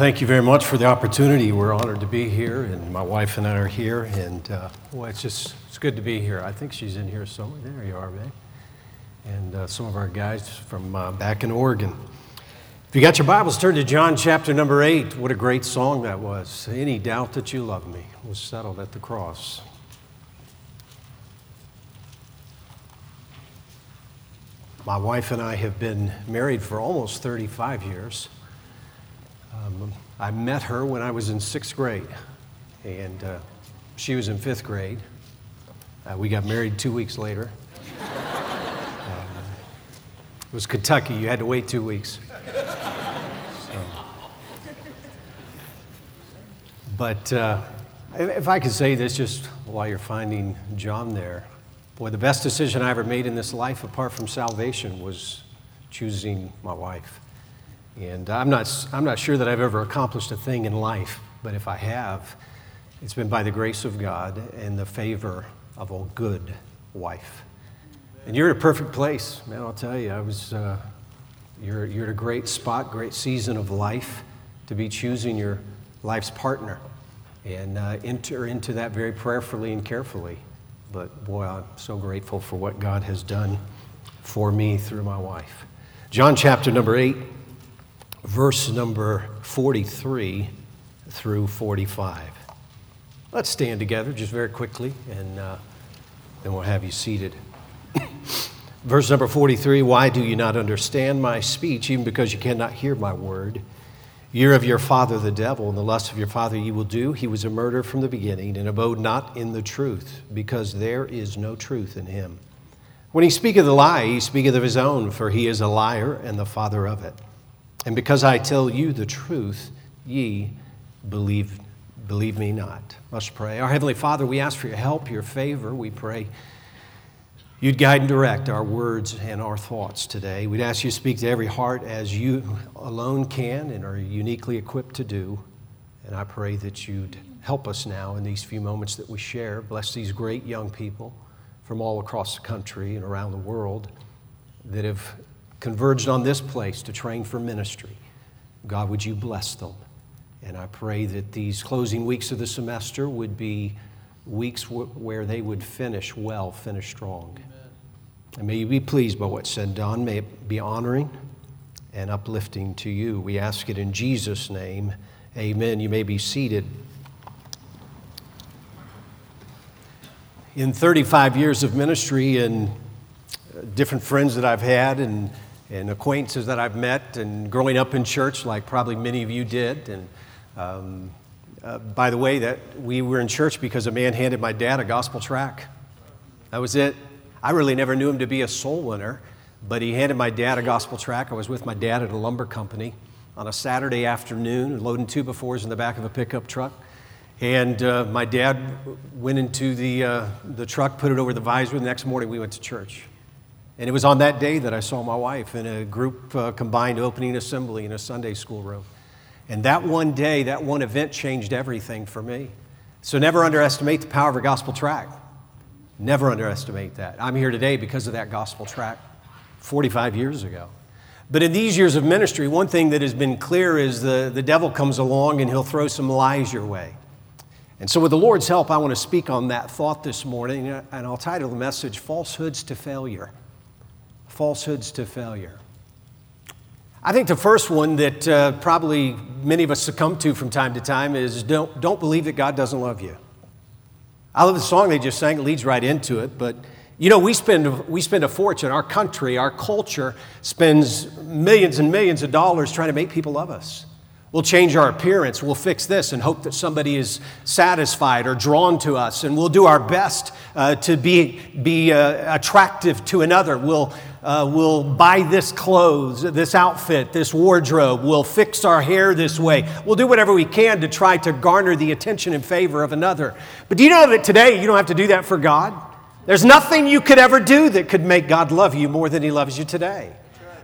Thank you very much for the opportunity. We're honored to be here, and my wife and I are here. And uh, well, it's just it's good to be here. I think she's in here somewhere. There you are, man. And uh, some of our guys from uh, back in Oregon. If you got your Bibles, turn to John chapter number eight. What a great song that was. Any doubt that you love me was settled at the cross. My wife and I have been married for almost 35 years. Um, I met her when I was in sixth grade, and uh, she was in fifth grade. Uh, we got married two weeks later. Um, it was Kentucky, you had to wait two weeks. So. But uh, if I could say this just while you're finding John there, boy, the best decision I ever made in this life, apart from salvation, was choosing my wife. And I'm not, I'm not sure that I've ever accomplished a thing in life, but if I have, it's been by the grace of God and the favor of a good wife. And you're in a perfect place, man, I'll tell you. I was, uh, you're, you're at a great spot, great season of life to be choosing your life's partner and uh, enter into that very prayerfully and carefully. But boy, I'm so grateful for what God has done for me through my wife. John chapter number 8 verse number 43 through 45. Let's stand together just very quickly, and uh, then we'll have you seated. verse number 43 Why do you not understand my speech, even because you cannot hear my word? You're of your father the devil, and the lust of your father you will do. He was a murderer from the beginning, and abode not in the truth, because there is no truth in him. When he speaketh a lie, he speaketh of his own, for he is a liar and the father of it. And because I tell you the truth, ye believe, believe me not. Let's pray. Our Heavenly Father, we ask for your help, your favor. We pray you'd guide and direct our words and our thoughts today. We'd ask you to speak to every heart as you alone can and are uniquely equipped to do. And I pray that you'd help us now in these few moments that we share. Bless these great young people from all across the country and around the world that have converged on this place to train for ministry. God, would you bless them? And I pray that these closing weeks of the semester would be weeks w- where they would finish well, finish strong. Amen. And may you be pleased by what's said done. May it be honoring and uplifting to you. We ask it in Jesus' name. Amen. You may be seated. In 35 years of ministry and different friends that I've had and and acquaintances that I've met and growing up in church, like probably many of you did. And um, uh, by the way, that we were in church because a man handed my dad a gospel tract. That was it. I really never knew him to be a soul winner, but he handed my dad a gospel tract. I was with my dad at a lumber company on a Saturday afternoon, loading two by fours in the back of a pickup truck. And uh, my dad went into the, uh, the truck, put it over the visor. The next morning, we went to church. And it was on that day that I saw my wife in a group uh, combined opening assembly in a Sunday school room. And that one day, that one event changed everything for me. So never underestimate the power of a gospel tract. Never underestimate that. I'm here today because of that gospel tract 45 years ago. But in these years of ministry, one thing that has been clear is the, the devil comes along and he'll throw some lies your way. And so, with the Lord's help, I want to speak on that thought this morning, and I'll title the message Falsehoods to Failure falsehoods to failure. I think the first one that uh, probably many of us succumb to from time to time is don't, don't believe that God doesn't love you. I love the song they just sang, it leads right into it, but you know, we spend, we spend a fortune, our country, our culture spends millions and millions of dollars trying to make people love us. We'll change our appearance. We'll fix this and hope that somebody is satisfied or drawn to us. And we'll do our best uh, to be, be uh, attractive to another. We'll, uh, we'll buy this clothes, this outfit, this wardrobe. We'll fix our hair this way. We'll do whatever we can to try to garner the attention and favor of another. But do you know that today you don't have to do that for God? There's nothing you could ever do that could make God love you more than He loves you today.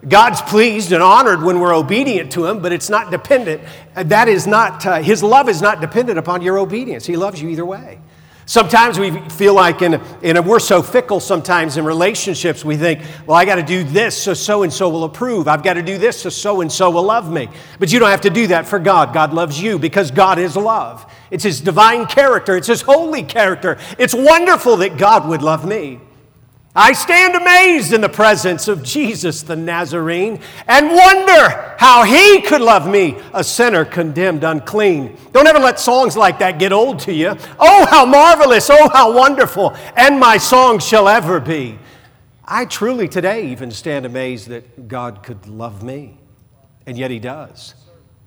God's pleased and honored when we're obedient to Him, but it's not dependent. That is not, uh, His love is not dependent upon your obedience. He loves you either way. Sometimes we feel like, in, in we're so fickle sometimes in relationships, we think, well, I got to do this so so and so will approve. I've got to do this so so and so will love me. But you don't have to do that for God. God loves you because God is love. It's His divine character, it's His holy character. It's wonderful that God would love me. I stand amazed in the presence of Jesus the Nazarene and wonder how he could love me, a sinner condemned unclean. Don't ever let songs like that get old to you. Oh, how marvelous, oh, how wonderful, and my song shall ever be. I truly today even stand amazed that God could love me, and yet he does.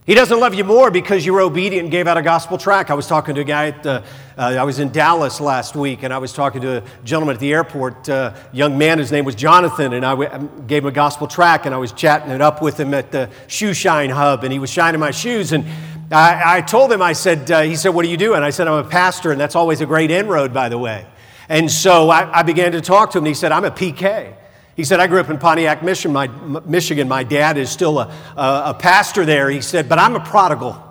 He doesn't love you more because you were obedient and gave out a gospel tract. I was talking to a guy at the, uh, I was in Dallas last week, and I was talking to a gentleman at the airport, uh, young man, his name was Jonathan, and I w- um, gave him a gospel tract, and I was chatting it up with him at the shoe shine hub, and he was shining my shoes, and I, I told him, I said, uh, he said, what do you do? And I said, I'm a pastor, and that's always a great inroad, by the way. And so I, I began to talk to him, and he said, I'm a PK. He said, I grew up in Pontiac, Michigan. My, dad is still a, a, a pastor there. He said, but I'm a prodigal.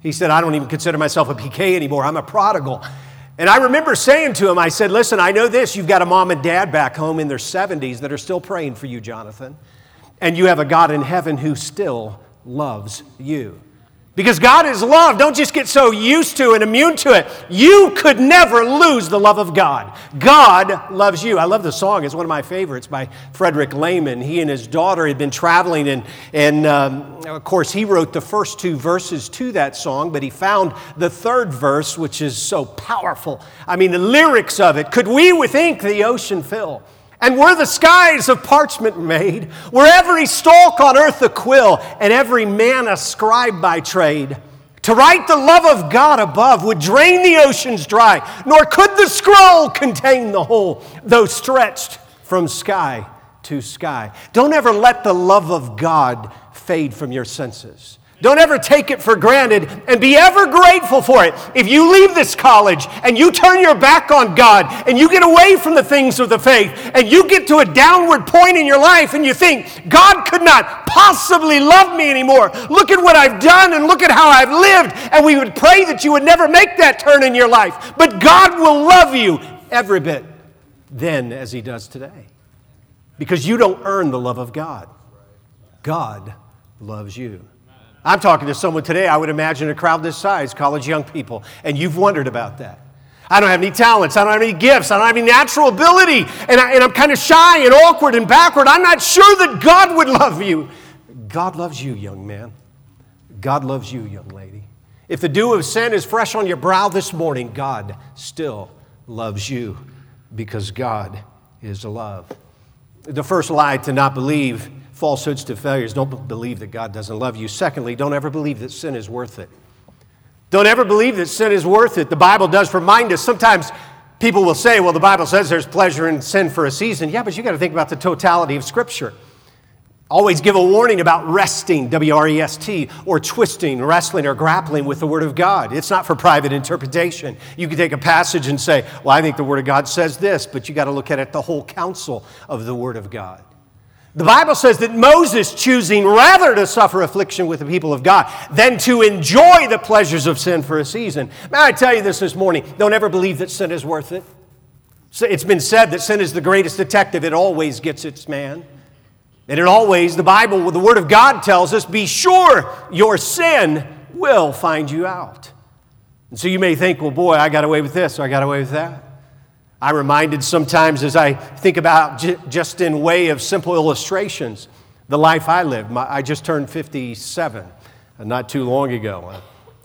He said, I don't even consider myself a PK anymore. I'm a prodigal. And I remember saying to him, I said, Listen, I know this. You've got a mom and dad back home in their 70s that are still praying for you, Jonathan. And you have a God in heaven who still loves you. Because God is love. Don't just get so used to and immune to it. You could never lose the love of God. God loves you. I love the song. It's one of my favorites by Frederick Lehman. He and his daughter had been traveling, and, and um, of course, he wrote the first two verses to that song, but he found the third verse, which is so powerful. I mean, the lyrics of it could we with ink the ocean fill? And were the skies of parchment made, were every stalk on earth a quill, and every man a scribe by trade, to write the love of God above would drain the oceans dry, nor could the scroll contain the whole, though stretched from sky to sky. Don't ever let the love of God fade from your senses. Don't ever take it for granted and be ever grateful for it. If you leave this college and you turn your back on God and you get away from the things of the faith and you get to a downward point in your life and you think, God could not possibly love me anymore. Look at what I've done and look at how I've lived. And we would pray that you would never make that turn in your life. But God will love you every bit then as He does today. Because you don't earn the love of God, God loves you. I'm talking to someone today, I would imagine a crowd this size, college young people, and you've wondered about that. I don't have any talents. I don't have any gifts. I don't have any natural ability. And, I, I'm kind of shy and awkward and backward. I'm not sure that God would love you. God loves you, young man. God loves you, young lady. If the dew of sin is fresh on your brow this morning, God still loves you because God is love. The first lie to not believe falsehoods to failures. Don't believe that God doesn't love you. Secondly, don't ever believe that sin is worth it. Don't ever believe that sin is worth it. The Bible does remind us. Sometimes people will say, well, the Bible says there's pleasure in sin for a season. Yeah, but you got to think about the totality of Scripture. Always give a warning about resting, W R E S T, or twisting, wrestling, or grappling with the Word of God. It's not for private interpretation. You can take a passage and say, Well, I think the Word of God says this, but you got to look at it the whole counsel of the Word of God. The Bible says that Moses choosing rather to suffer affliction with the people of God than to enjoy the pleasures of sin for a season. May I tell you this this morning? Don't ever believe that sin is worth it. It's been said that sin is the greatest detective, it always gets its man. And it always, the Bible, the Word of God tells us, be sure your sin will find you out. And so you may think, well, boy, I got away with this, or I got away with that. I'm reminded sometimes as I think about j- just in way of simple illustrations, the life I lived. My, I just turned 57 uh, not too long ago.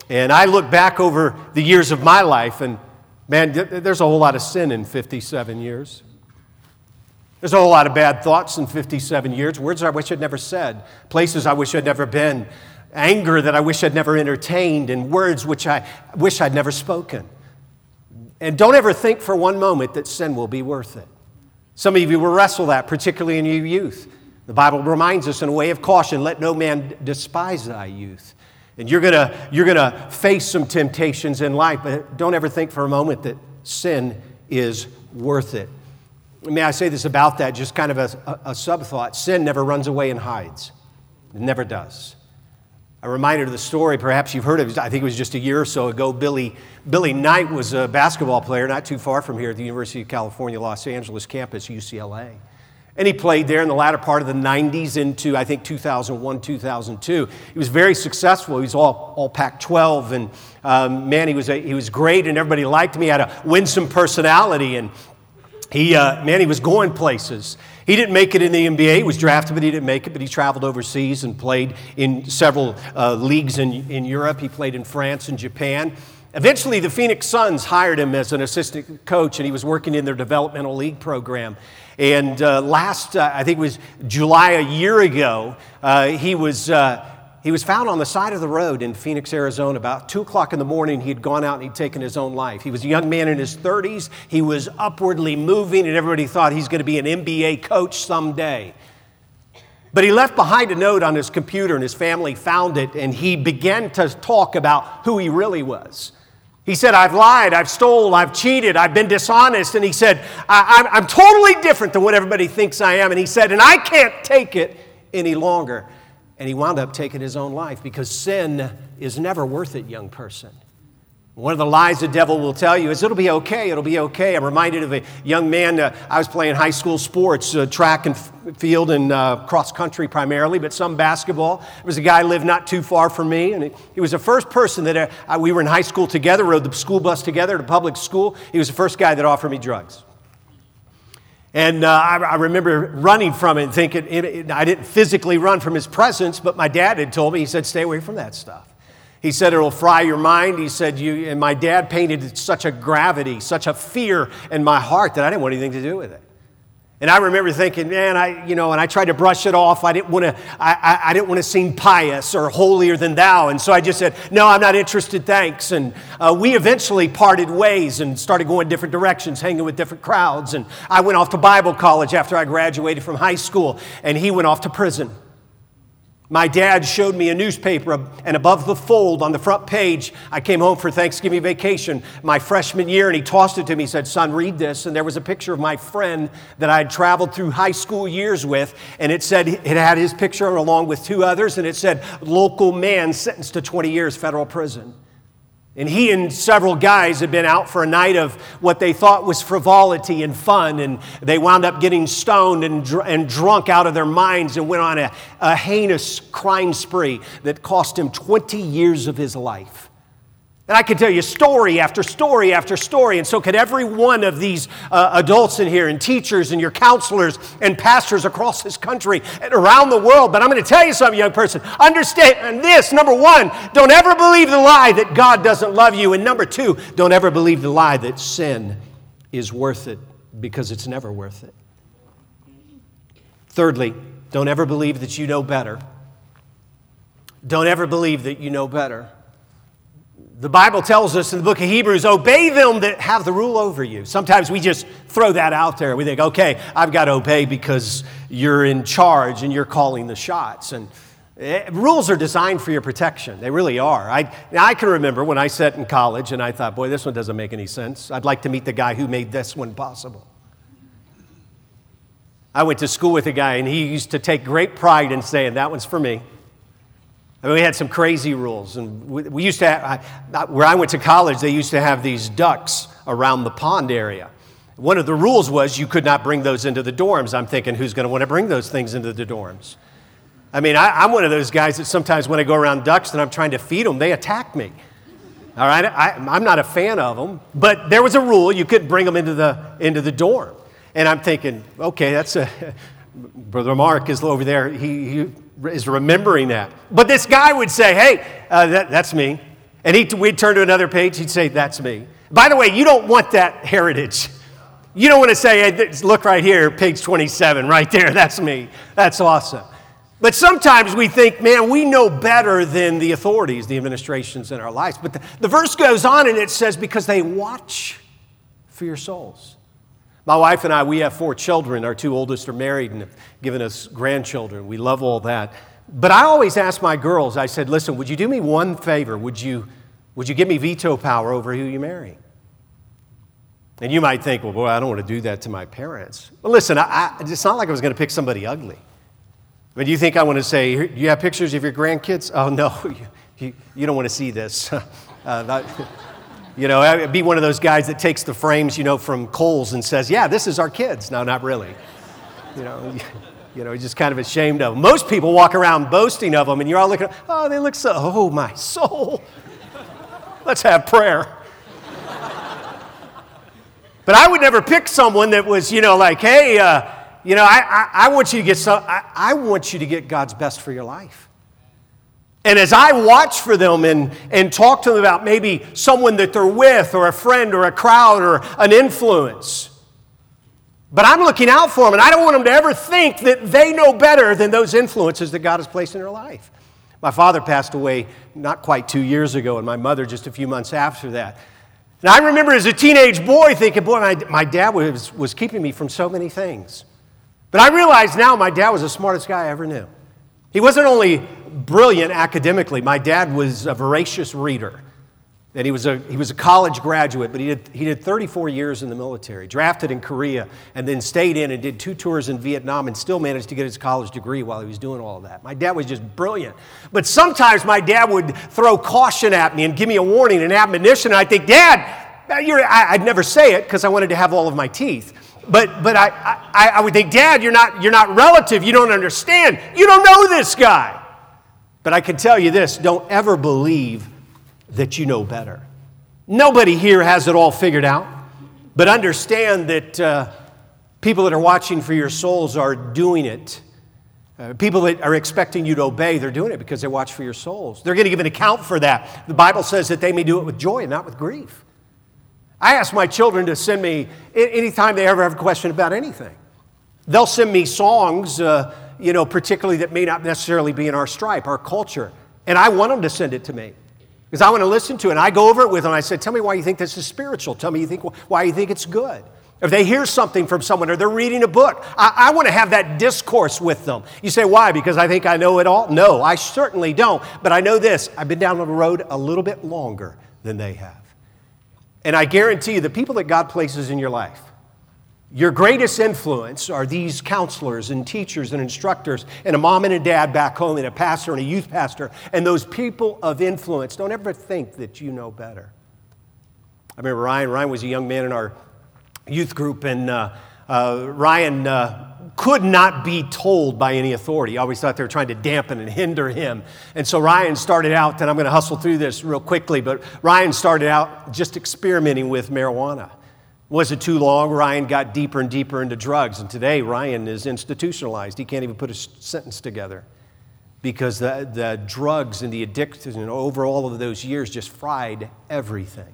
And I look back over the years of my life, and man, there's a whole lot of sin in 57 years. There's a whole lot of bad thoughts in 57 years, words I wish I'd never said, places I wish I'd never been, anger that I wish I'd never entertained, and words which I wish I'd never spoken. And don't ever think for one moment that sin will be worth it. Some of you will wrestle that, particularly in your youth. The Bible reminds us in a way of caution let no man despise thy youth. And you're going to you're to face some temptations in life, but don't ever think for a moment that sin is worth it. May I say this about that, just kind of a, a, a sub thought? Sin never runs away and hides, it never does. I'm reminded of the story, perhaps you've heard of it. I think it was just a year or so ago. Billy, Billy Knight was a basketball player not too far from here at the University of California, Los Angeles campus, UCLA. And he played there in the latter part of the 90s into, I think, 2001, 2002. He was very successful. He was all, all Pac 12. And um, man, he was, a, he was great and everybody liked him. He had a winsome personality. And he, uh, man, he was going places. He didn't make it in the NBA. He was drafted, but he didn't make it. But he traveled overseas and played in several uh, leagues in, in Europe. He played in France and Japan. Eventually, the Phoenix Suns hired him as an assistant coach, and he was working in their developmental league program. And uh, last, uh, I think it was July a year ago, uh, he was uh, he was found on the side of the road in Phoenix, Arizona. About 2 o'clock in the morning, he had gone out and he'd taken his own life. He was a young man in his 30s. He was upwardly moving, and everybody thought he's going to be an NBA coach someday. But he left behind a note on his computer, and his family found it, and he began to talk about who he really was. He said, I've lied, I've stole, I've cheated, I've been dishonest. And he said, I- am totally different than what everybody thinks I am. And he said, and I can't take it any longer. And he wound up taking his own life because sin is never worth it, young person. One of the lies the devil will tell you is it'll be okay, it'll be okay. I'm reminded of a young man, uh, I was playing high school sports, uh, track and f- field and uh, cross country primarily, but some basketball. There was a guy lived not too far from me, and he, was the first person that uh, we were in high school together, rode the school bus together to public school. He was the first guy that offered me drugs. And uh, I, I, remember running from it and thinking, it, it, I didn't physically run from his presence, but my dad had told me, he said, stay away from that stuff. He said, it'll fry your mind. He said, you, and my dad painted such a gravity, such a fear in my heart that I didn't want anything to do with it. And I remember thinking, man, I, you know, and I tried to brush it off. I didn't want to, I, I, didn't want to seem pious or holier than thou. And so I just said, no, I'm not interested, thanks. And uh, we eventually parted ways and started going different directions, hanging with different crowds. And I went off to Bible college after I graduated from high school, and he went off to prison. My dad showed me a newspaper, uh, and above the fold on the front page, I came home for Thanksgiving vacation my freshman year, and he tossed it to me. He said, Son, read this. And there was a picture of my friend that I'd traveled through high school years with, and it said, it had his picture along with two others, and it said, Local man sentenced to 20 years federal prison. And he and several guys had been out for a night of what they thought was frivolity and fun, and they wound up getting stoned and, dr- and drunk out of their minds and went on a, a heinous crime spree that cost him 20 years of his life. And I could tell you story after story after story, and so could every one of these uh, adults in here, and teachers, and your counselors, and pastors across this country and around the world. But I'm going to tell you something, young person. Understand this number one, don't ever believe the lie that God doesn't love you. And number two, don't ever believe the lie that sin is worth it because it's never worth it. Thirdly, don't ever believe that you know better. Don't ever believe that you know better. The Bible tells us in the book of Hebrews, obey them that have the rule over you. Sometimes we just throw that out there. We think, okay, I've got to obey because you're in charge and you're calling the shots. And eh, rules are designed for your protection. They really are. I, I can remember when I sat in college and I thought, boy, this one doesn't make any sense. I'd like to meet the guy who made this one possible. I went to school with a guy and he used to take great pride in saying, that one's for me. I mean, we had some crazy rules. And we, we used to have, where I went to college, they used to have these ducks around the pond area. One of the rules was you could not bring those into the dorms. I'm thinking, who's going to want to bring those things into the dorms? I mean, I, am one of those guys that sometimes when I go around ducks and I'm trying to feed them, they attack me. All right, I, I'm not a fan of them, but there was a rule you couldn't bring them into the, into the dorm. And I'm thinking, okay, that's a, Brother Mark is over there. He, he is remembering that. But this guy would say, hey, uh, that, that's me. And he, we'd turn to another page, he'd say, that's me. By the way, you don't want that heritage. You don't want to say, hey, look right here, page 27, right there, that's me. That's awesome. But sometimes we think, man, we know better than the authorities, the administrations in our lives. But the, the verse goes on and it says, because they watch for your souls. My wife and I, we have four children. Our two oldest are married and have given us grandchildren. We love all that. But I always ask my girls, I said, listen, would you do me one favor? Would you, would you give me veto power over who you marry? And you might think, well, boy, I don't want to do that to my parents. Well, listen, I, I, it's not like I was going to pick somebody ugly. But do you think I want to say, do you have pictures of your grandkids? Oh, no, you, you don't want to see this. uh, that, you know, I'd be one of those guys that takes the frames, you know, from Kohl's and says, yeah, this is our kids. No, not really. You know, you know, he's just kind of ashamed of them. Most people walk around boasting of them, and you're all looking, oh, they look so, oh, my soul. Let's have prayer. But I would never pick someone that was, you know, like, hey, uh, you know, I, I, I, want you to get some, I, I want you to get God's best for your life. And as I watch for them and, and talk to them about maybe someone that they're with, or a friend, or a crowd, or an influence, but I'm looking out for them, and I don't want them to ever think that they know better than those influences that God has placed in their life. My father passed away not quite two years ago, and my mother just a few months after that. And I remember as a teenage boy thinking, boy, my, my dad was, was keeping me from so many things. But I realize now my dad was the smartest guy I ever knew. He wasn't only brilliant academically, my dad was a voracious reader. And he was a, he was a college graduate, but he did, he did 34 years in the military, drafted in Korea, and then stayed in and did two tours in Vietnam and still managed to get his college degree while he was doing all of that. My dad was just brilliant. But sometimes my dad would throw caution at me and give me a warning and admonition, and I think, Dad, you're, I, I'd never say it because I wanted to have all of my teeth. But, but I, I, I would think, Dad, you're not, you're not relative. You don't understand. You don't know this guy. But I can tell you this don't ever believe that you know better. Nobody here has it all figured out, but understand that uh, people that are watching for your souls are doing it. Uh, people that are expecting you to obey, they're doing it because they watch for your souls. They're going to give an account for that. The Bible says that they may do it with joy and not with grief. I ask my children to send me anytime they ever have a question about anything. They'll send me songs, uh, you know, particularly that may not necessarily be in our stripe, our culture, and I want them to send it to me because I want to listen to it. And I go over it with them. I said, Tell me why you think this is spiritual. Tell me you think, why you think it's good. If they hear something from someone or they're reading a book, I, I want to have that discourse with them. You say, Why? Because I think I know it all? No, I certainly don't. But I know this I've been down the road a little bit longer than they have. And I guarantee you, the people that God places in your life, your greatest influence are these counselors and teachers and instructors, and a mom and a dad back home, and a pastor and a youth pastor, and those people of influence. Don't ever think that you know better. I remember Ryan. Ryan was a young man in our youth group, and uh, uh, Ryan uh, could not be told by any authority. Always thought they were trying to dampen and hinder him. And so Ryan started out, and I'm going to hustle through this real quickly, but Ryan started out just experimenting with marijuana. Wasn't too long, Ryan got deeper and deeper into drugs. And today, Ryan is institutionalized. He can't even put a sentence together because the, the drugs and the addiction over all of those years just fried everything.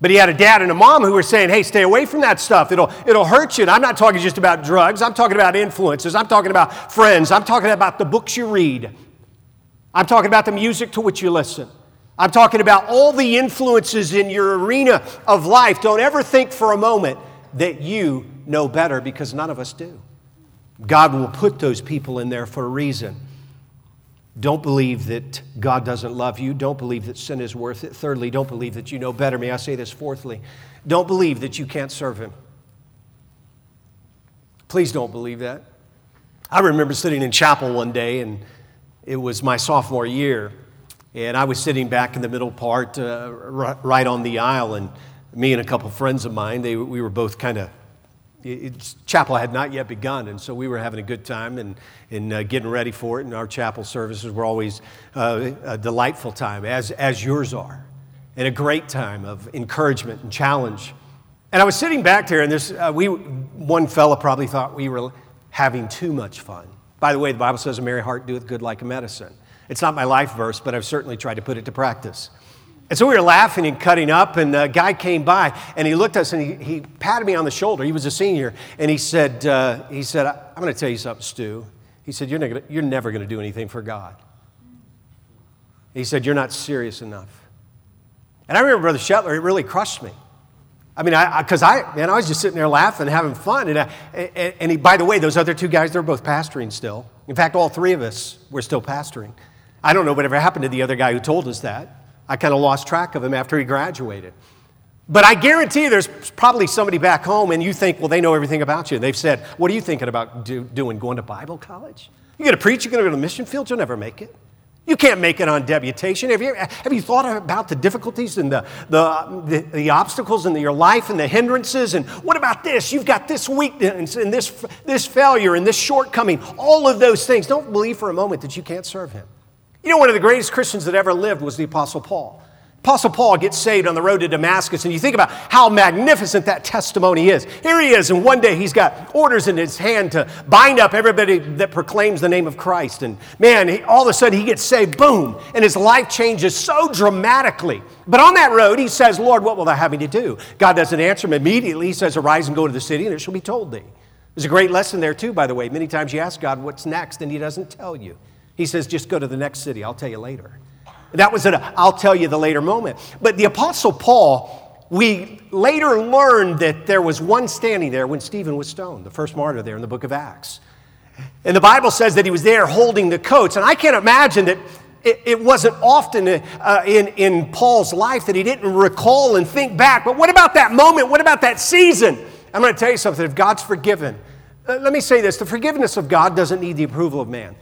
But he had a dad and a mom who were saying, hey, stay away from that stuff. It'll, it'll hurt you. And I'm not talking just about drugs. I'm talking about influences. I'm talking about friends. I'm talking about the books you read. I'm talking about the music to which you listen. I'm talking about all the influences in your arena of life. Don't ever think for a moment that you know better because none of us do. God will put those people in there for a reason. Don't believe that God doesn't love you. Don't believe that sin is worth it. Thirdly, don't believe that you know better. May I say this? Fourthly, don't believe that you can't serve Him. Please don't believe that. I remember sitting in chapel one day, and it was my sophomore year and I was sitting back in the middle part, uh, right on the aisle, and me and a couple friends of mine, they, we were both kind of, chapel had not yet begun, and so we were having a good time and, and uh, getting ready for it. And our chapel services were always uh, a delightful time, as, as yours are, and a great time of encouragement and challenge. And I was sitting back there, and this, uh, we, one fella probably thought we were having too much fun. By the way, the Bible says a merry heart doeth good like a medicine. It's not my life verse, but I've certainly tried to put it to practice. And so we were laughing and cutting up, and a guy came by and he looked at us and he, he patted me on the shoulder. He was a senior, and he said, uh, he said I'm going to tell you something, Stu. He said, You're, you're never going to do anything for God. He said, You're not serious enough. And I remember Brother Shetler, it really crushed me. I mean, because I, I, man, I was just sitting there laughing, and having fun. And, I, and he, by the way, those other two guys, they're both pastoring still. In fact, all three of us were still pastoring. I don't know whatever happened to the other guy who told us that. I kind of lost track of him after he graduated. But I guarantee there's probably somebody back home and you think, well, they know everything about you. They've said, what are you thinking about do, doing? Going to Bible college? You're going to preach, you're going to go to the mission field, you'll never make it. You can't make it on deputation. Have you, have you thought about the difficulties and the, the, the, the, obstacles in your life and the hindrances? And what about this? You've got this weakness and this, this failure and this shortcoming, all of those things. Don't believe for a moment that you can't serve Him. You know, one of the greatest Christians that ever lived was the Apostle Paul. Apostle Paul gets saved on the road to Damascus, and you think about how magnificent that testimony is. Here he is, and one day he's got orders in his hand to bind up everybody that proclaims the name of Christ. And man, he, all of a sudden he gets saved, boom, and his life changes so dramatically. But on that road, he says, Lord, what will thou have me to do? God doesn't answer him immediately. He says, Arise and go to the city, and it shall be told thee. There's a great lesson there, too, by the way. Many times you ask God, What's next? and he doesn't tell you. He says, Just go to the next city, I'll tell you later. That was an I'll tell you the later moment. But the Apostle Paul, we later learned that there was one standing there when Stephen was stoned, the first martyr there in the book of Acts. And the Bible says that he was there holding the coats. And I can't imagine that it, it wasn't often uh, in, in Paul's life that he didn't recall and think back. But what about that moment? What about that season? I'm going to tell you something. If God's forgiven, uh, let me say this the forgiveness of God doesn't need the approval of man.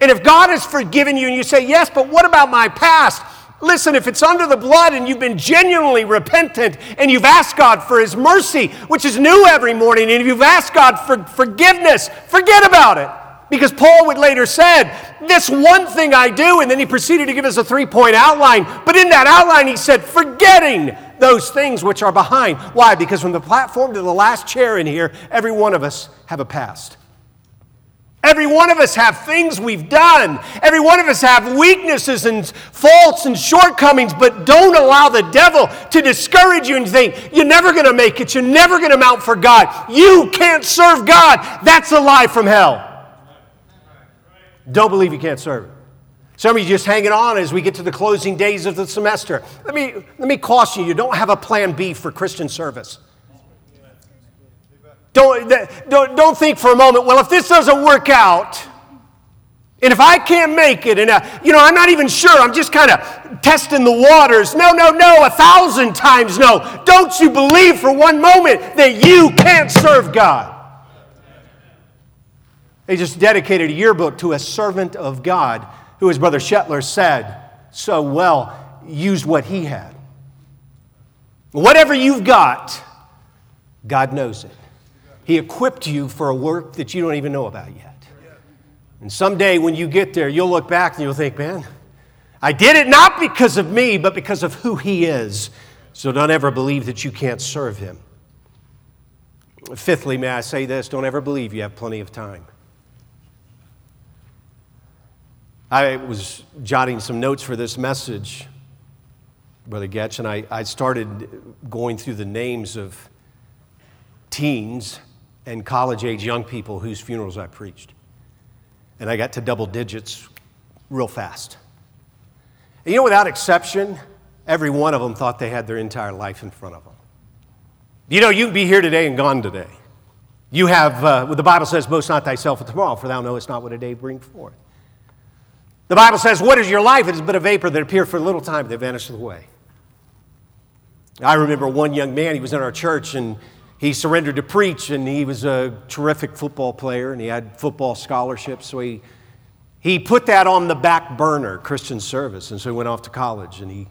And if God has forgiven you and you say, Yes, but what about my past? Listen, if it's under the blood and you've been genuinely repentant and you've asked God for His mercy, which is new every morning, and you've asked God for forgiveness, forget about it. Because Paul would later said, This one thing I do, and then he proceeded to give us a three point outline. But in that outline, he said, Forgetting those things which are behind. Why? Because from the platform to the last chair in here, every one of us have a past. Every one of us have things we've done. Every one of us have weaknesses and faults and shortcomings, but don't allow the devil to discourage you and think, you're never going to make it. You're never going to mount for God. You can't serve God. That's a lie from hell. Don't believe you can't serve. Some of you just hanging on as we get to the closing days of the semester. Let me, let me caution you, you don't have a plan B for Christian service. Don't, don't, don't think for a moment, well, if this doesn't work out, and if I can't make it, and uh, you know, I'm not even sure, I'm just kind of testing the waters. No, no, no, a thousand times no. Don't you believe for one moment that you can't serve God. They just dedicated a yearbook to a servant of God who, as Brother Shetler said so well, used what he had. Whatever you've got, God knows it. He equipped you for a work that you don't even know about yet. And someday when you get there, you'll look back and you'll think, man, I did it not because of me, but because of who He is. So don't ever believe that you can't serve Him. Fifthly, may I say this don't ever believe you have plenty of time. I was jotting some notes for this message, Brother Getch, and I, I started going through the names of teens and college age young people whose funerals I preached. And I got to double digits real fast. And you know, without exception, every one of them thought they had their entire life in front of them. You know, you can be here today and gone today. You have, uh, what the Bible says, boast not thyself of tomorrow, for thou knowest not what a day bring forth. The Bible says, What is your life? It is but a vapor that appears for a little time, that vanisheth away. I remember one young man, he was in our church, and he surrendered to preach, and he was a terrific football player, and he had football scholarships. So he, he put that on the back burner, Christian service, and so he went off to college, and he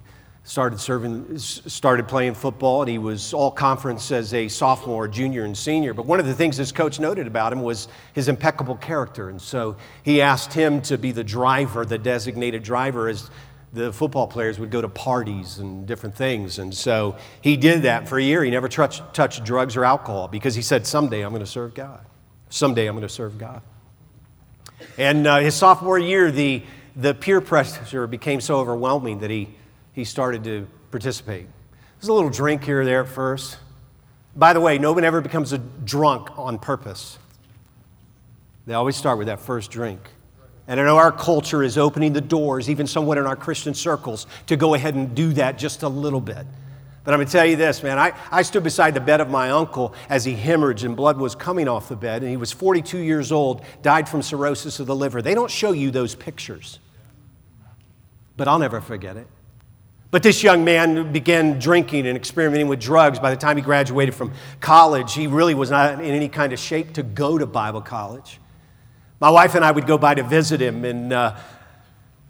started serving, started playing football, and he was all conference as a sophomore, junior, and senior. But one of the things his coach noted about him was his impeccable character, and so he asked him to be the driver, the designated driver, as the football players would go to parties and different things. And so he did that for a year. He never touched, drugs or alcohol because he said, Someday I'm going to serve God. Someday I'm going to serve God. And uh, his sophomore year, the, the peer pressure became so overwhelming that he, he started to participate. There's a little drink here or there at first. By the way, no one ever becomes a drunk on purpose. They always start with that first drink. And I know our culture is opening the doors, even somewhat in our Christian circles, to go ahead and do that just a little bit. But I'm going to tell you this, man. I, I stood beside the bed of my uncle as he hemorrhaged and blood was coming off the bed, and he was 42 years old, died from cirrhosis of the liver. They don't show you those pictures, but I'll never forget it. But this young man began drinking and experimenting with drugs. By the time he graduated from college, he really was not in any kind of shape to go to Bible college. My wife and I would go by to visit him, and uh,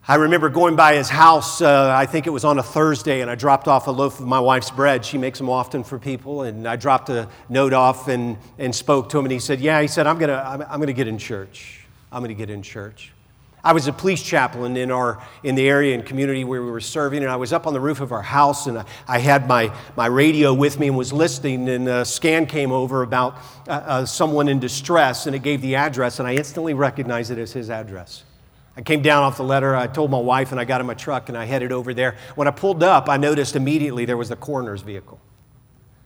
I remember going by his house, uh, I think it was on a Thursday, and I dropped off a loaf of my wife's bread. She makes them often for people. And I dropped a note off and, and spoke to him. And he said, Yeah, he said, I'm going to I'm, I'm going to get in church. I'm going to get in church. I was a police chaplain in, our, in the area and community where we were serving, and I was up on the roof of our house, and I, I had my, my radio with me and was listening, and a scan came over about uh, uh, someone in distress, and it gave the address, and I instantly recognized it as his address. I came down off the letter. I told my wife, and I got in my truck and I headed over there. When I pulled up, I noticed immediately there was the coroner's vehicle.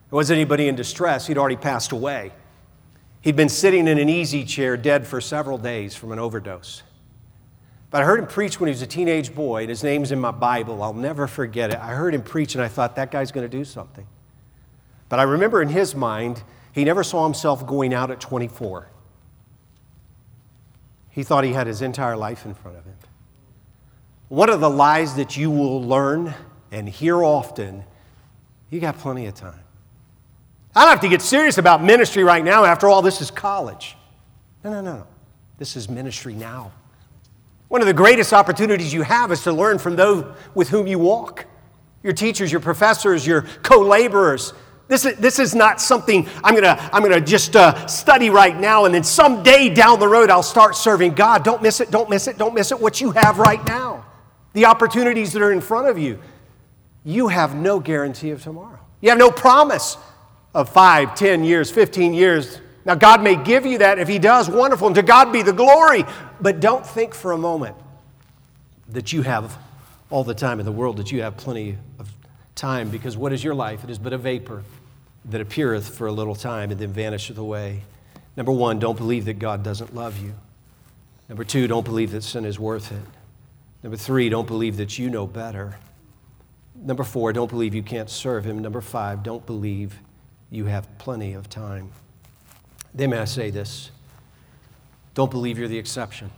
There wasn't anybody in distress, he'd already passed away. He'd been sitting in an easy chair, dead for several days from an overdose. But I heard him preach when he was a teenage boy, and his name's in my Bible. I'll never forget it. I heard him preach, and I thought, that guy's going to do something. But I remember in his mind, he never saw himself going out at 24. He thought he had his entire life in front of him. One of the lies that you will learn and hear often you got plenty of time. I don't have to get serious about ministry right now. After all, this is college. No, no, no, no. This is ministry now. One of the greatest opportunities you have is to learn from those with whom you walk your teachers, your professors, your co laborers, this is, this is not something I'm going to I'm gonna just uh, study right now, and then someday down the road I'll start serving God. Don't miss it, don't miss it, don't miss it. What you have right now, the opportunities that are in front of you, you have no guarantee of tomorrow. You have no promise of five, ten years, 15 years. Now, God may give you that. If He does, wonderful. And to God be the glory. But don't think for a moment that you have all the time in the world, that you have plenty of time, because what is your life? It is but a vapor that appeareth for a little time and then vanisheth away. Number one, don't believe that God doesn't love you. Number two, don't believe that sin is worth it. Number three, don't believe that you know better. Number four, don't believe you can't serve Him. Number five, don't believe you have plenty of time. Then may I say this? Don't believe you're the exception.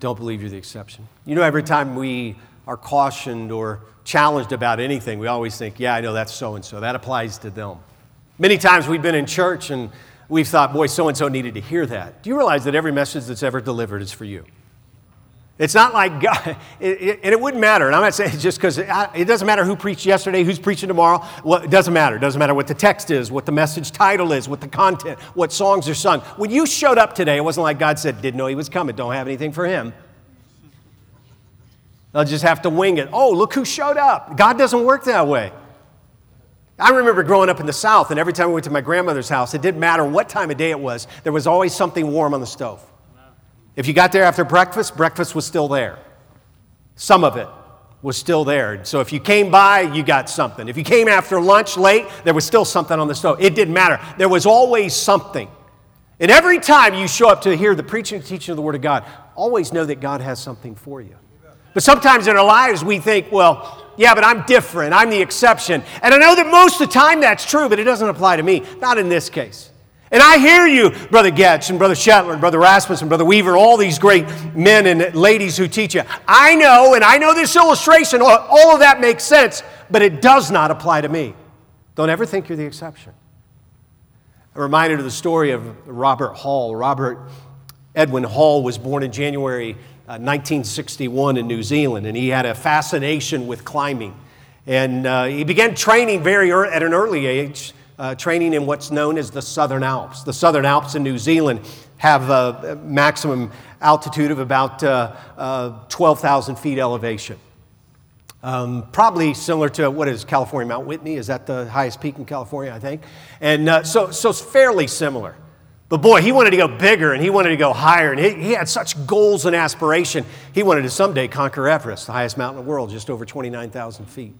Don't believe you're the exception. You know, every time we are cautioned or challenged about anything, we always think, yeah, I know that's so and so. That applies to them. Many times we've been in church and we've thought, boy, so and so needed to hear that. Do you realize that every message that's ever delivered is for you? It's not like God, it, it, and it wouldn't matter. And I'm not saying just because it, it, doesn't matter who preached yesterday, who's preaching tomorrow. Well, it doesn't matter. It doesn't matter what the text is, what the message title is, what the content, what songs are sung. When you showed up today, it wasn't like God said, didn't know he was coming, don't have anything for him. They'll just have to wing it. Oh, look who showed up. God doesn't work that way. I remember growing up in the South, and every time we went to my grandmother's house, it didn't matter what time of day it was, there was always something warm on the stove. If you got there after breakfast, breakfast was still there. Some of it was still there. So if you came by, you got something. If you came after lunch late, there was still something on the stove. It didn't matter. There was always something. And every time you show up to hear the preaching and teaching of the Word of God, always know that God has something for you. But sometimes in our lives, we think, well, yeah, but I'm different. I'm the exception. And I know that most of the time that's true, but it doesn't apply to me. Not in this case. And I hear you, Brother Getch and Brother Shetler and Brother Rasmus and Brother Weaver, all these great men and ladies who teach you. I know, and I know this illustration, all of that makes sense, but it does not apply to me. Don't ever think you're the exception. I'm reminded of the story of Robert Hall. Robert Edwin Hall was born in January 1961 uh, in New Zealand, and he had a fascination with climbing. And uh, he began training very early, at an early age, uh, training in what's known as the Southern Alps. The Southern Alps in New Zealand have a maximum altitude of about uh, uh, 12,000 feet elevation. Um, probably similar to what is California Mount Whitney? Is that the highest peak in California, I think? And so, so it's fairly similar. But boy, he wanted to go bigger and he wanted to go higher, and he, he, had such goals and aspiration. He wanted to someday conquer Everest, the highest mountain in the world, just over 29,000 feet.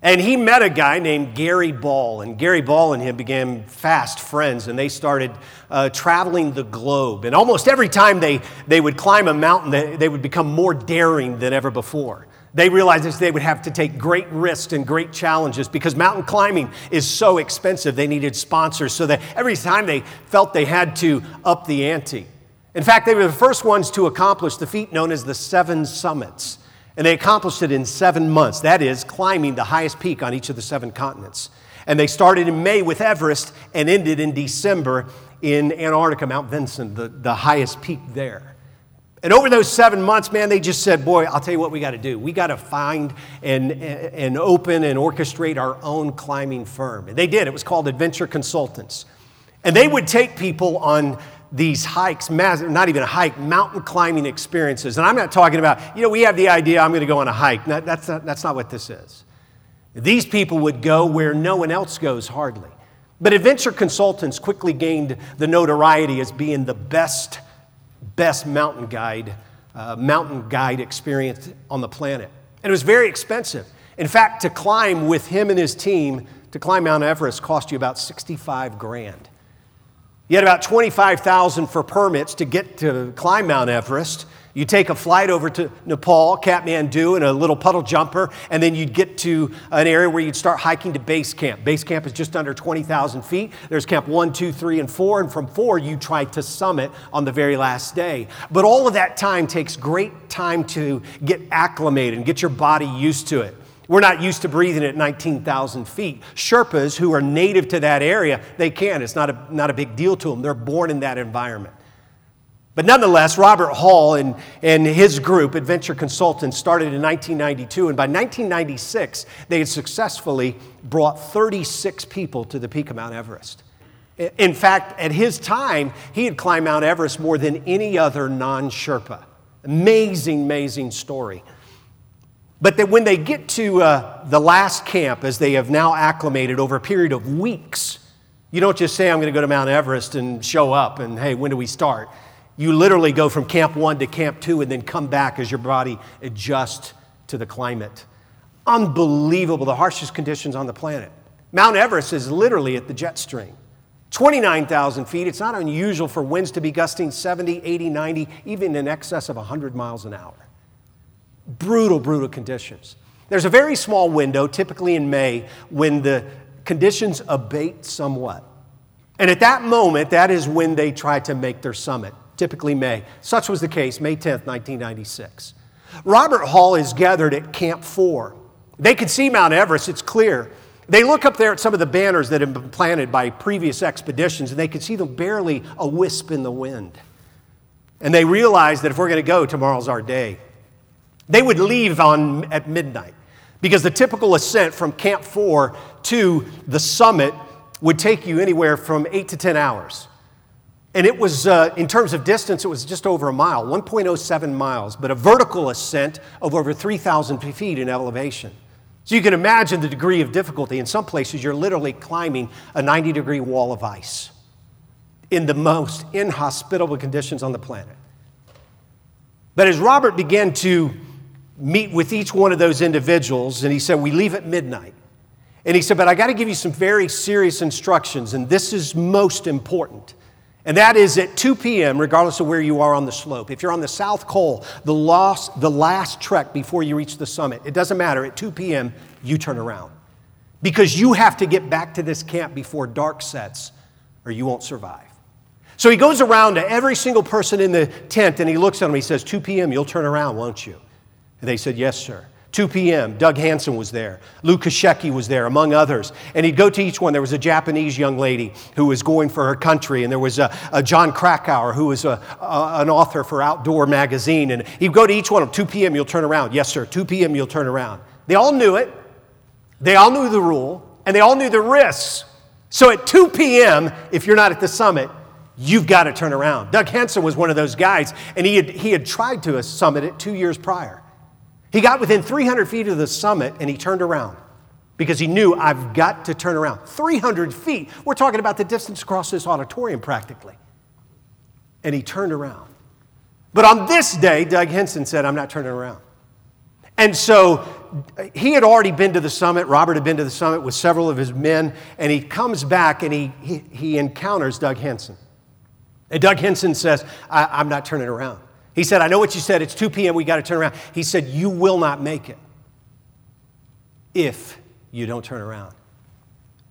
And he met a guy named Gary Ball, and Gary Ball and him became fast friends, and they started uh, traveling the globe. And almost every time they, they would climb a mountain, they, they would become more daring than ever before. They realized that they would have to take great risks and great challenges because mountain climbing is so expensive. They needed sponsors so that every time they felt they had to up the ante. In fact, they were the first ones to accomplish the feat known as the Seven Summits. And they accomplished it in seven months. That is, climbing the highest peak on each of the seven continents. And they started in May with Everest and ended in December in Antarctica, Mount Vinson, the, the highest peak there. And over those seven months, man, they just said, Boy, I'll tell you what we got to do. We got to find and, and open and orchestrate our own climbing firm. And they did. It was called Adventure Consultants. And they would take people on these hikes, not even a hike, mountain climbing experiences. And I'm not talking about, you know, we have the idea I'm going to go on a hike. That's not, that's not what this is. These people would go where no one else goes, hardly. But adventure consultants quickly gained the notoriety as being the best, best mountain guide, uh, mountain guide experience on the planet. And it was very expensive. In fact, to climb with him and his team, to climb Mount Everest cost you about 65 grand. You had about 25,000 for permits to get to climb Mount Everest. You take a flight over to Nepal, Kathmandu, and a little puddle jumper, and then you'd get to an area where you'd start hiking to base camp. Base camp is just under 20,000 feet. There's camp one, two, three, and four, and from four, you try to summit on the very last day. But all of that time takes great time to get acclimated and get your body used to it. We're not used to breathing at 19,000 feet. Sherpas, who are native to that area, they can. It's not a, not a big deal to them. They're born in that environment. But nonetheless, Robert Hall and, and his group, Adventure Consultants, started in 1992. And by 1996, they had successfully brought 36 people to the peak of Mount Everest. In fact, at his time, he had climbed Mount Everest more than any other non Sherpa. Amazing, amazing story. But that when they get to uh, the last camp, as they have now acclimated over a period of weeks, you don't just say, I'm going to go to Mount Everest and show up and, hey, when do we start? You literally go from camp one to camp two and then come back as your body adjusts to the climate. Unbelievable, the harshest conditions on the planet. Mount Everest is literally at the jet stream. 29,000 feet. It's not unusual for winds to be gusting 70, 80, 90, even in excess of 100 miles an hour. Brutal, brutal conditions. There's a very small window, typically in May, when the conditions abate somewhat. And at that moment, that is when they try to make their summit typically May. Such was the case, May 10th, 1996. Robert Hall is gathered at Camp 4. They can see Mount Everest, it's clear. They look up there at some of the banners that have been planted by previous expeditions, and they can see them barely a wisp in the wind. And they realize that if we're going to go, tomorrow's our day. They would leave on, at midnight because the typical ascent from Camp 4 to the summit would take you anywhere from 8 to 10 hours. And it was, uh, in terms of distance, it was just over a mile, 1.07 miles, but a vertical ascent of over 3,000 feet in elevation. So you can imagine the degree of difficulty. In some places, you're literally climbing a 90 degree wall of ice in the most inhospitable conditions on the planet. But as Robert began to meet with each one of those individuals, and he said, We leave at midnight. And he said, But I got to give you some very serious instructions, and this is most important. And that is at 2 p.m., regardless of where you are on the slope. If you're on the South Col, the last, the last trek before you reach the summit, it doesn't matter. At 2 p.m., you turn around. Because you have to get back to this camp before dark sets, or you won't survive. So he goes around to every single person in the tent and he looks at them. He says, 2 p.m., you'll turn around, won't you? And they said, Yes, sir. 2 p.m., Doug Hansen was there. Lou Kasischke was there, among others. And he'd go to each one. There was a Japanese young lady who was going for her country, and there was a, a Jon Krakauer, who was a, a, an author for Outdoor Magazine. And he'd go to each one of them, 2 p.m., you'll turn around. Yes, sir. 2 p.m., you'll turn around. They all knew it. They all knew the rule, and they all knew the risks. So at 2 p.m., if you're not at the summit, you've got to turn around. Doug Hansen was one of those guys, and he had, he had tried to summit it two years prior. He got within 300 feet of the summit and he turned around because he knew I've got to turn around. 300 feet. We're talking about the distance across this auditorium practically. And he turned around. But on this day, Doug Henson said, I'm not turning around. And so uh, he had already been to the summit. Robert had been to the summit with several of his men. And he comes back and he, he, he encounters Doug Henson. And Doug Henson says, I'm not turning around. He said, I know what you said. It's 2 p.m. We got to turn around. He said, You will not make it if you don't turn around.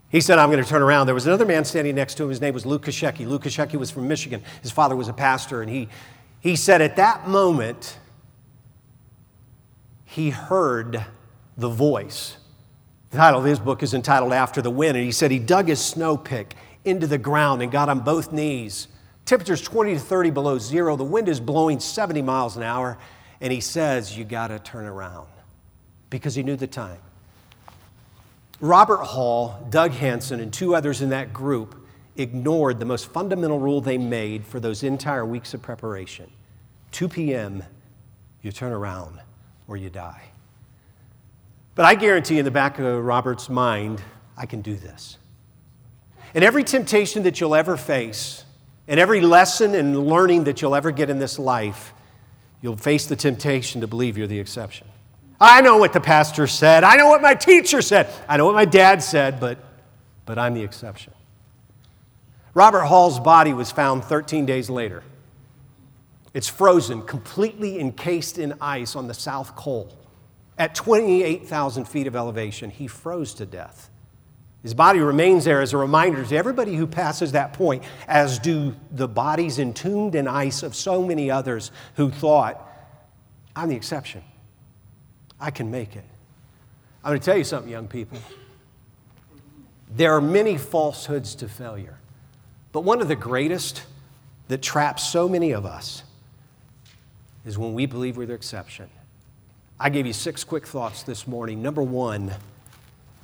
He said, I'm going to turn around. There was another man standing next to him. His name was Luke Kasischke. Luke Kasischke was from Michigan. His father was a pastor. And he, he said, At that moment, he heard the voice. The title of his book is entitled After the Wind. And he said he dug his snow pick into the ground and got on both knees. Temperature's 20 to 30 below zero. The wind is blowing 70 miles an hour. And he says, You got to turn around because he knew the time. Robert Hall, Doug Hansen, and two others in that group ignored the most fundamental rule they made for those entire weeks of preparation 2 p.m., you turn around or you die. But I guarantee in the back of Robert's mind, I can do this. And every temptation that you'll ever face, and every lesson and learning that you'll ever get in this life, you'll face the temptation to believe you're the exception. I know what the pastor said. I know what my teacher said. I know what my dad said, but, but I'm the exception. Robert Hall's body was found 13 days later. It's frozen, completely encased in ice on the South Pole. At 28,000 feet of elevation, he froze to death. His body remains there as a reminder to everybody who passes that point, as do the bodies entombed in ice of so many others who thought, I'm the exception. I can make it. I'm going to tell you something, young people. There are many falsehoods to failure, but one of the greatest that traps so many of us is when we believe we're the exception. I gave you six quick thoughts this morning. Number one,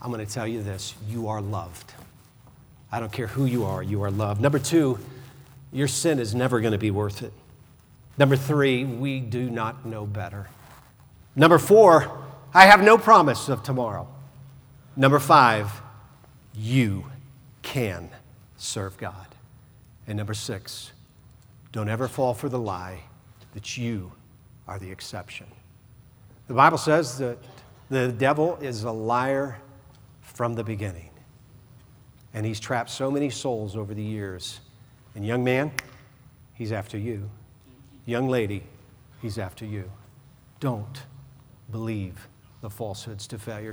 I'm going to tell you this you are loved. I don't care who you are, you are loved. Number two, your sin is never going to be worth it. Number three, we do not know better. Number four, I have no promise of tomorrow. Number five, you can serve God. And number six, don't ever fall for the lie that you are the exception. The Bible says that the devil is a liar from the beginning. And he's trapped so many souls over the years. And, young man, he's after you. Young lady, he's after you. Don't believe the falsehoods to failure.